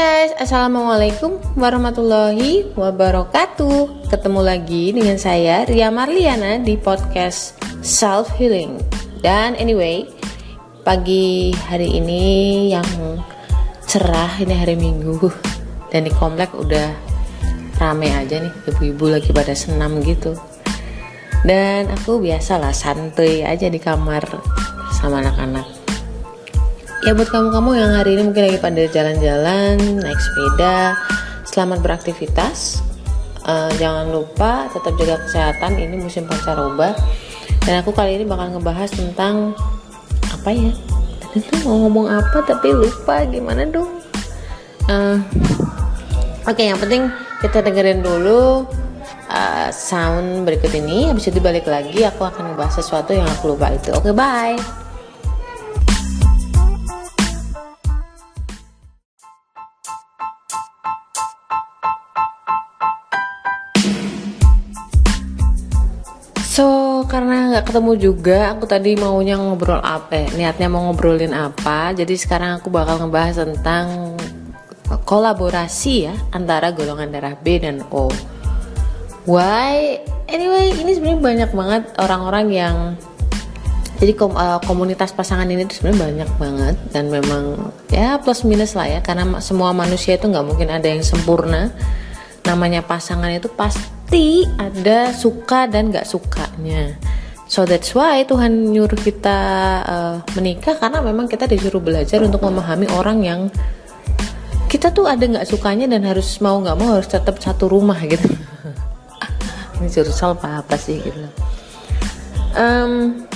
guys, Assalamualaikum warahmatullahi wabarakatuh. Ketemu lagi dengan saya Ria Marliana di podcast Self Healing Dan anyway, pagi hari ini yang cerah ini hari Minggu. Dan di komplek udah rame aja nih. Ibu-ibu lagi pada senam gitu. Dan aku biasalah santuy aja di kamar sama anak-anak ya buat kamu-kamu yang hari ini mungkin lagi pada jalan-jalan naik sepeda selamat beraktivitas. Uh, jangan lupa tetap jaga kesehatan ini musim pancaroba dan aku kali ini bakal ngebahas tentang apa ya? Tadi tuh mau ngomong apa tapi lupa gimana dong? Uh, oke okay, yang penting kita dengerin dulu uh, sound berikut ini. Habis itu balik lagi aku akan ngebahas sesuatu yang aku lupa itu. Oke okay, bye ketemu juga, aku tadi maunya ngobrol apa? Eh, niatnya mau ngobrolin apa? Jadi sekarang aku bakal ngebahas tentang kolaborasi ya antara golongan darah B dan O. Why? Anyway, ini sebenarnya banyak banget orang-orang yang jadi uh, komunitas pasangan ini tuh sebenarnya banyak banget dan memang ya plus minus lah ya karena semua manusia itu nggak mungkin ada yang sempurna. Namanya pasangan itu pasti ada suka dan gak sukanya. So that's why Tuhan nyuruh kita uh, menikah karena memang kita disuruh belajar untuk memahami orang yang kita tuh ada nggak sukanya dan harus mau nggak mau harus tetap satu rumah gitu. Ini jurusan apa apa sih gitu. Um,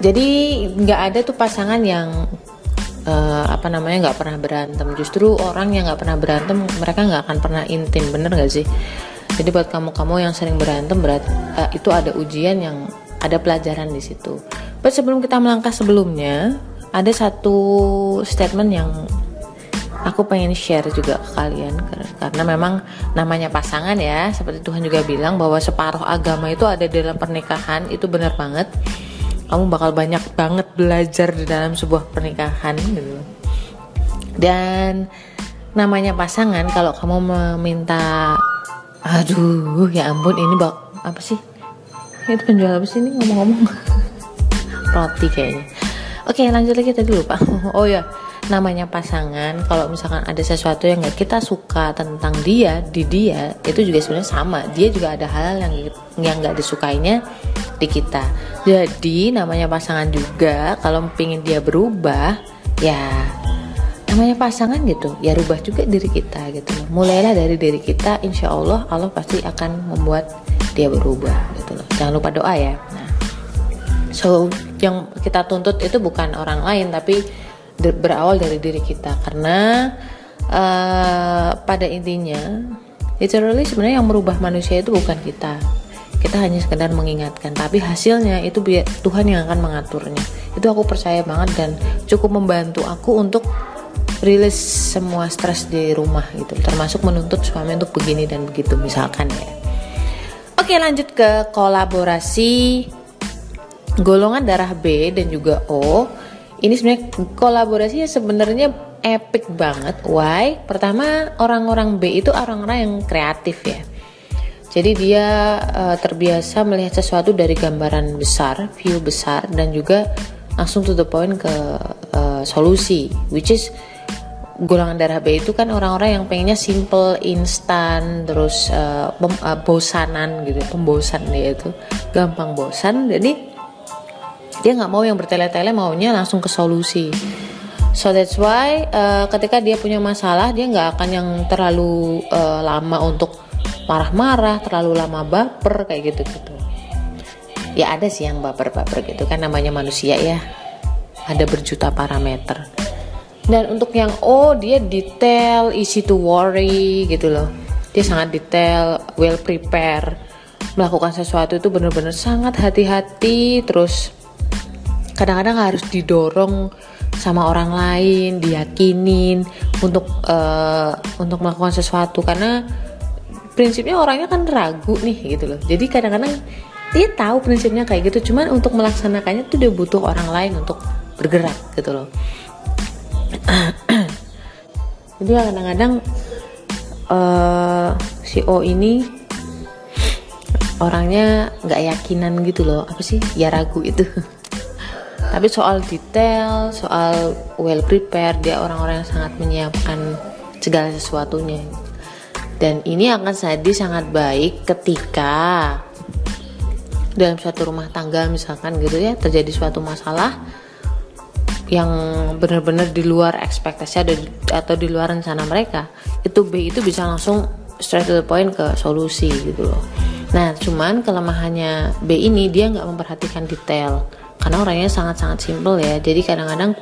jadi nggak ada tuh pasangan yang uh, apa namanya nggak pernah berantem. Justru orang yang nggak pernah berantem mereka nggak akan pernah intim, bener gak sih? Jadi buat kamu-kamu yang sering berantem berat uh, itu ada ujian yang ada pelajaran di situ. But sebelum kita melangkah sebelumnya, ada satu statement yang aku pengen share juga ke kalian karena memang namanya pasangan ya seperti Tuhan juga bilang bahwa separuh agama itu ada dalam pernikahan itu benar banget kamu bakal banyak banget belajar di dalam sebuah pernikahan gitu dan namanya pasangan kalau kamu meminta aduh ya ampun ini bak apa sih? Itu penjual apa sih ini? Ngomong-ngomong. Roti kayaknya. Oke lanjut lagi tadi lupa. Oh ya namanya pasangan kalau misalkan ada sesuatu yang nggak kita suka tentang dia di dia itu juga sebenarnya sama. Dia juga ada hal yang yang nggak disukainya di kita. Jadi namanya pasangan juga kalau pingin dia berubah ya namanya pasangan gitu ya rubah juga diri kita gitu. Loh mulailah dari diri kita insya Allah Allah pasti akan membuat dia berubah gitu loh. Jangan lupa doa ya. Nah so yang kita tuntut itu bukan orang lain tapi berawal dari diri kita. Karena uh, pada intinya literally sebenarnya yang merubah manusia itu bukan kita. Kita hanya sekedar mengingatkan tapi hasilnya itu Tuhan yang akan mengaturnya. Itu aku percaya banget dan cukup membantu aku untuk rilis semua stres di rumah gitu. Termasuk menuntut suami untuk begini dan begitu misalkan ya. Oke lanjut ke kolaborasi golongan darah B dan juga O. Ini sebenarnya kolaborasinya sebenarnya epic banget. Why? Pertama orang-orang B itu orang-orang yang kreatif ya. Jadi dia uh, terbiasa melihat sesuatu dari gambaran besar view besar dan juga langsung to the point ke uh, solusi which is golongan darah B itu kan orang-orang yang pengennya simple, instan, terus uh, uh, bosanan gitu, pembosan dia itu gampang bosan. Jadi dia nggak mau yang bertele-tele, maunya langsung ke solusi. So that's why uh, ketika dia punya masalah dia nggak akan yang terlalu uh, lama untuk marah-marah, terlalu lama baper kayak gitu-gitu. Ya ada sih yang baper-baper gitu kan namanya manusia ya. Ada berjuta parameter dan untuk yang O dia detail easy to worry gitu loh. Dia sangat detail well prepare melakukan sesuatu itu benar-benar sangat hati-hati terus kadang-kadang harus didorong sama orang lain diyakinin untuk uh, untuk melakukan sesuatu. Karena prinsipnya orangnya kan ragu nih gitu loh. Jadi kadang-kadang dia tahu prinsipnya kayak gitu cuman untuk melaksanakannya tuh dia butuh orang lain untuk bergerak gitu loh jadi kadang-kadang uh, si O ini orangnya nggak yakinan gitu loh. Apa sih? Ya ragu itu. Tapi soal detail soal well prepared dia orang-orang yang sangat menyiapkan segala sesuatunya. Dan ini akan jadi sangat baik ketika dalam suatu rumah tangga misalkan gitu ya terjadi suatu masalah yang benar-benar di luar ekspektasi atau, di luar rencana mereka itu B itu bisa langsung straight to the point ke solusi gitu loh. Nah cuman kelemahannya B ini dia nggak memperhatikan detail karena orangnya sangat-sangat simple ya. Jadi kadang-kadang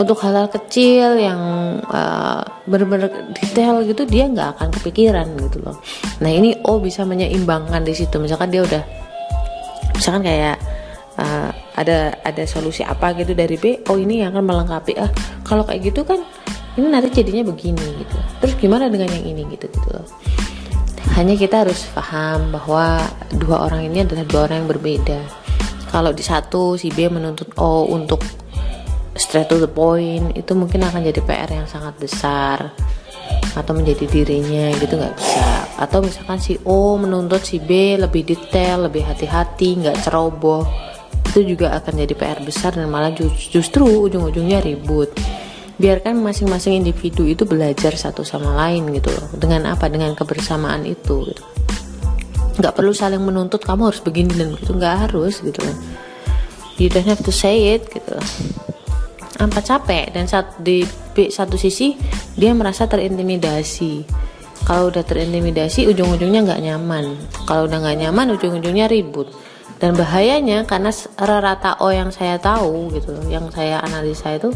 untuk hal-hal kecil yang uh, benar-benar detail gitu dia nggak akan kepikiran gitu loh. Nah ini O bisa menyeimbangkan di situ. Misalkan dia udah misalkan kayak uh, ada ada solusi apa gitu dari B? Oh ini yang akan melengkapi. Ah kalau kayak gitu kan ini nanti jadinya begini gitu. Terus gimana dengan yang ini gitu gitu loh. Hanya kita harus paham bahwa dua orang ini adalah dua orang yang berbeda. Kalau di satu si B menuntut O untuk straight to the point itu mungkin akan jadi PR yang sangat besar. Atau menjadi dirinya gitu nggak bisa. Atau misalkan si O menuntut si B lebih detail lebih hati-hati nggak ceroboh itu juga akan jadi PR besar dan malah justru ujung-ujungnya ribut. Biarkan masing-masing individu itu belajar satu sama lain gitu loh. Dengan apa? Dengan kebersamaan itu gitu. Nggak perlu saling menuntut kamu harus begini dan begitu. Nggak harus gitu loh you don't have to say it gitu loh. Apa capek dan saat di satu sisi dia merasa terintimidasi. Kalau udah terintimidasi ujung-ujungnya nggak nyaman. Kalau udah nggak nyaman ujung-ujungnya ribut dan bahayanya karena rata O yang saya tahu gitu yang saya analisa itu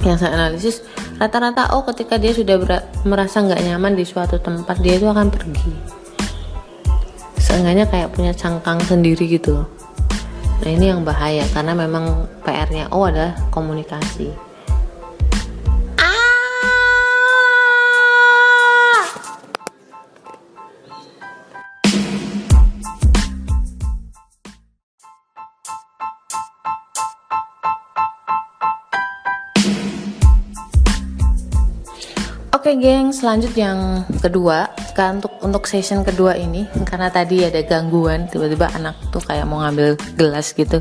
yang saya analisis rata-rata O ketika dia sudah merasa nggak nyaman di suatu tempat dia itu akan pergi seenggaknya kayak punya cangkang sendiri gitu Nah ini yang bahaya karena memang PR-nya O adalah komunikasi. Okay, geng, selanjut yang kedua kan untuk untuk session kedua ini karena tadi ada gangguan tiba-tiba anak tuh kayak mau ngambil gelas gitu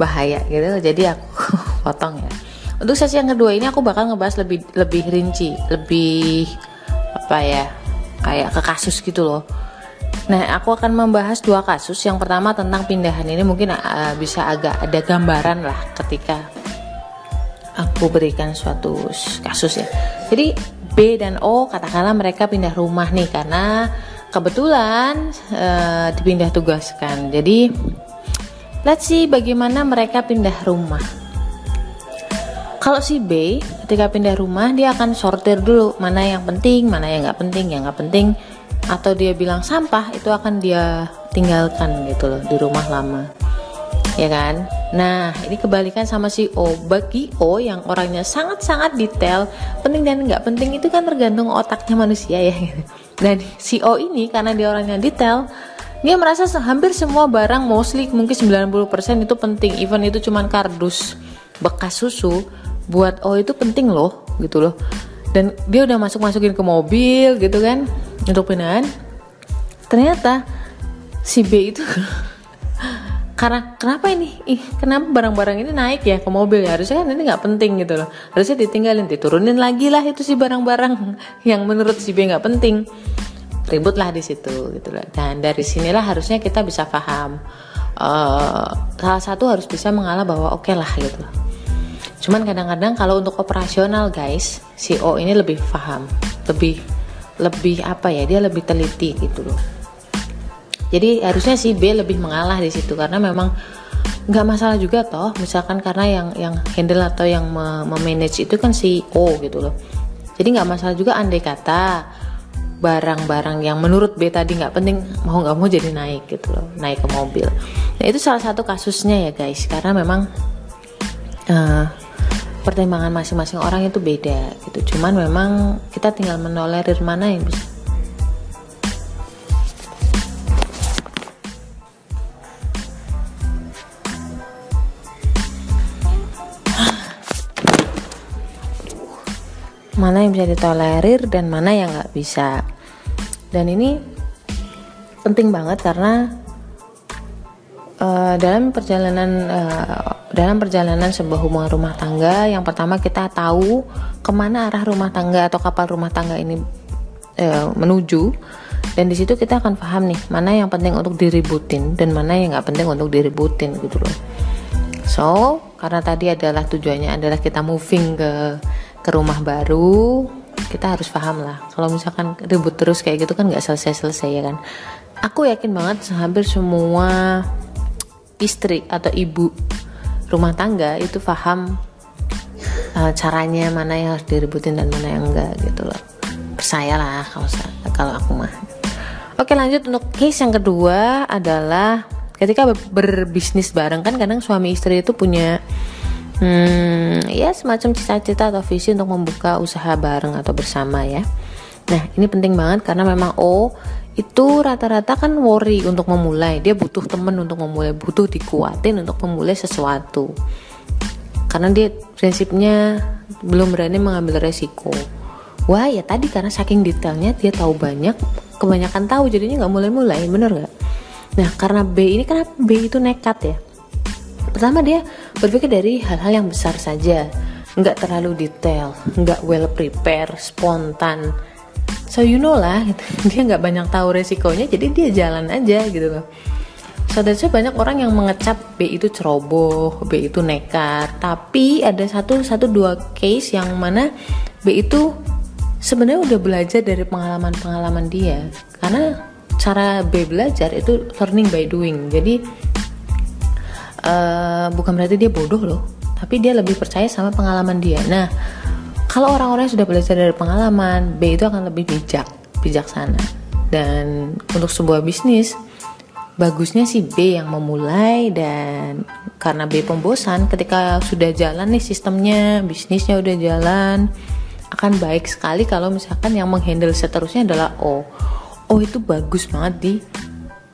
bahaya gitu jadi aku potong ya. Untuk sesi yang kedua ini aku bakal ngebahas lebih lebih rinci, lebih apa ya kayak ke kasus gitu loh. Nah, aku akan membahas dua kasus. Yang pertama tentang pindahan ini mungkin uh, bisa agak ada gambaran lah ketika aku berikan suatu kasus ya. Jadi B dan O katakanlah mereka pindah rumah nih karena kebetulan uh, dipindah tugaskan. Jadi let's see bagaimana mereka pindah rumah. Kalau si B ketika pindah rumah dia akan sortir dulu mana yang penting, mana yang nggak penting, yang nggak penting atau dia bilang sampah itu akan dia tinggalkan gitu loh di rumah lama ya kan? Nah ini kebalikan sama si O bagi O yang orangnya sangat-sangat detail penting dan nggak penting itu kan tergantung otaknya manusia ya. Dan si O ini karena dia orangnya detail dia merasa hampir semua barang mostly mungkin 90% itu penting. Even itu cuman kardus bekas susu buat O itu penting loh gitu loh. Dan dia udah masuk masukin ke mobil gitu kan untuk pindahan. Ternyata si B itu karena kenapa ini? Ih kenapa barang-barang ini naik ya ke mobil ya? Harusnya kan ini nggak penting gitu loh. Harusnya ditinggalin diturunin lagi lah itu si barang-barang yang menurut si B nggak penting. Ribut lah di situ gitu loh. Dan dari sinilah harusnya kita bisa paham uh, salah satu harus bisa mengalah bahwa oke okay lah gitu loh. Cuman kadang-kadang kalau untuk operasional guys si ini lebih paham lebih lebih apa ya dia lebih teliti gitu loh jadi harusnya si B lebih mengalah di situ karena memang nggak masalah juga toh misalkan karena yang yang handle atau yang memanage itu kan si O gitu loh. Jadi nggak masalah juga andai kata barang-barang yang menurut B tadi nggak penting mau nggak mau jadi naik gitu loh naik ke mobil. Nah itu salah satu kasusnya ya guys. Karena memang uh, pertimbangan masing-masing orang itu beda gitu. Cuman memang kita tinggal menolerir mana yang bisa mana yang bisa ditolerir dan mana yang nggak bisa. Dan ini penting banget karena uh, dalam perjalanan uh, dalam perjalanan sebuah hubungan rumah tangga yang pertama kita tahu ke mana arah rumah tangga atau kapal rumah tangga ini uh, menuju. Dan di situ kita akan paham nih mana yang penting untuk diributin dan mana yang nggak penting untuk diributin gitu loh. So karena tadi adalah tujuannya adalah kita moving ke ke rumah baru kita harus paham lah. Kalau misalkan ribut terus kayak gitu kan nggak selesai selesai ya kan? Aku yakin banget hampir semua istri atau ibu rumah tangga itu paham uh, caranya mana yang harus diributin dan mana yang enggak gitu loh. Percayalah kalau kalau aku mah. Oke lanjut untuk case yang kedua adalah ketika berbisnis bareng kan kadang suami istri itu punya hmm, ya semacam cita-cita atau visi untuk membuka usaha bareng atau bersama ya. Nah ini penting banget karena memang oh itu rata-rata kan worry untuk memulai. Dia butuh temen untuk memulai butuh dikuatin untuk memulai sesuatu. Karena dia prinsipnya belum berani mengambil resiko. Wah ya tadi karena saking detailnya dia tahu banyak kebanyakan tahu jadinya nggak mulai-mulai bener nggak? Nah karena B ini kenapa B itu nekat ya Pertama dia berpikir dari hal-hal yang besar saja, nggak terlalu detail, nggak well prepare, spontan. So you know lah, dia nggak banyak tahu resikonya, jadi dia jalan aja gitu loh. So that's banyak orang yang mengecap B itu ceroboh, B itu nekat. Tapi ada satu satu dua case yang mana B itu sebenarnya udah belajar dari pengalaman-pengalaman dia. Karena cara B belajar itu learning by doing. Jadi uh, bukan berarti dia bodoh loh tapi dia lebih percaya sama pengalaman dia. Nah kalau orang-orang sudah belajar dari pengalaman B itu akan lebih bijak bijaksana. Dan untuk sebuah bisnis bagusnya si B yang memulai dan karena B pembosan ketika sudah jalan nih sistemnya bisnisnya udah jalan akan baik sekali kalau misalkan yang menghandle seterusnya adalah O. O itu bagus banget di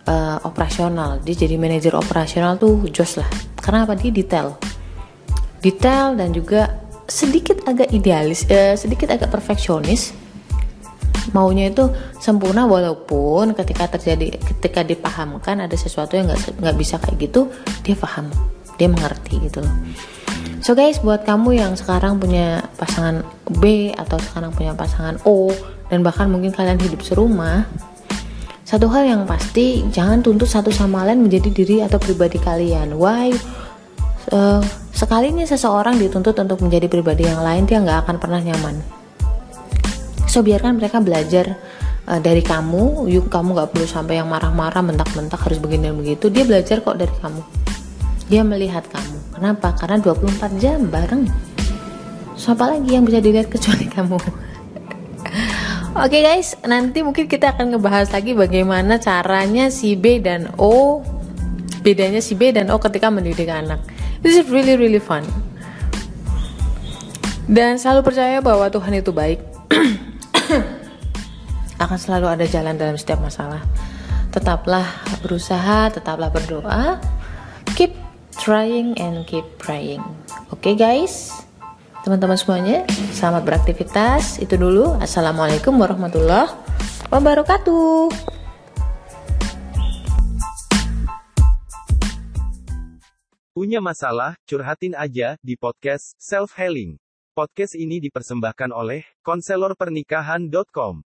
uh, operasional. Dia jadi manajer operasional tuh jos lah. Karena apa? Dia detail. Detail dan juga sedikit agak idealis uh, sedikit agak perfeksionis. Maunya itu sempurna walaupun ketika terjadi ketika dipahamkan ada sesuatu yang nggak nggak bisa kayak gitu dia paham. Dia mengerti gitu loh. So guys buat kamu yang sekarang punya pasangan B atau sekarang punya pasangan O dan bahkan mungkin kalian hidup serumah satu hal yang pasti, jangan tuntut satu sama lain menjadi diri atau pribadi kalian. Why? Uh, sekalinya seseorang dituntut untuk menjadi pribadi yang lain, dia nggak akan pernah nyaman. So biarkan mereka belajar uh, dari kamu. Yuk kamu nggak perlu sampai yang marah-marah, mentak-mentak harus begini dan begitu. Dia belajar kok dari kamu. Dia melihat kamu. Kenapa? Karena 24 jam bareng. Siapa lagi yang bisa dilihat kecuali kamu? Oke okay guys, nanti mungkin kita akan ngebahas lagi bagaimana caranya si B dan O bedanya si B dan O ketika mendidik anak. This is really really fun. Dan selalu percaya bahwa Tuhan itu baik. akan selalu ada jalan dalam setiap masalah. Tetaplah berusaha, tetaplah berdoa. Keep trying and keep praying. Oke okay guys? Teman-teman semuanya selamat beraktivitas itu dulu assalamualaikum warahmatullahi wabarakatuh Punya masalah, curhatin aja di podcast Self Healing. Podcast ini dipersembahkan oleh konselorpernikahan.com.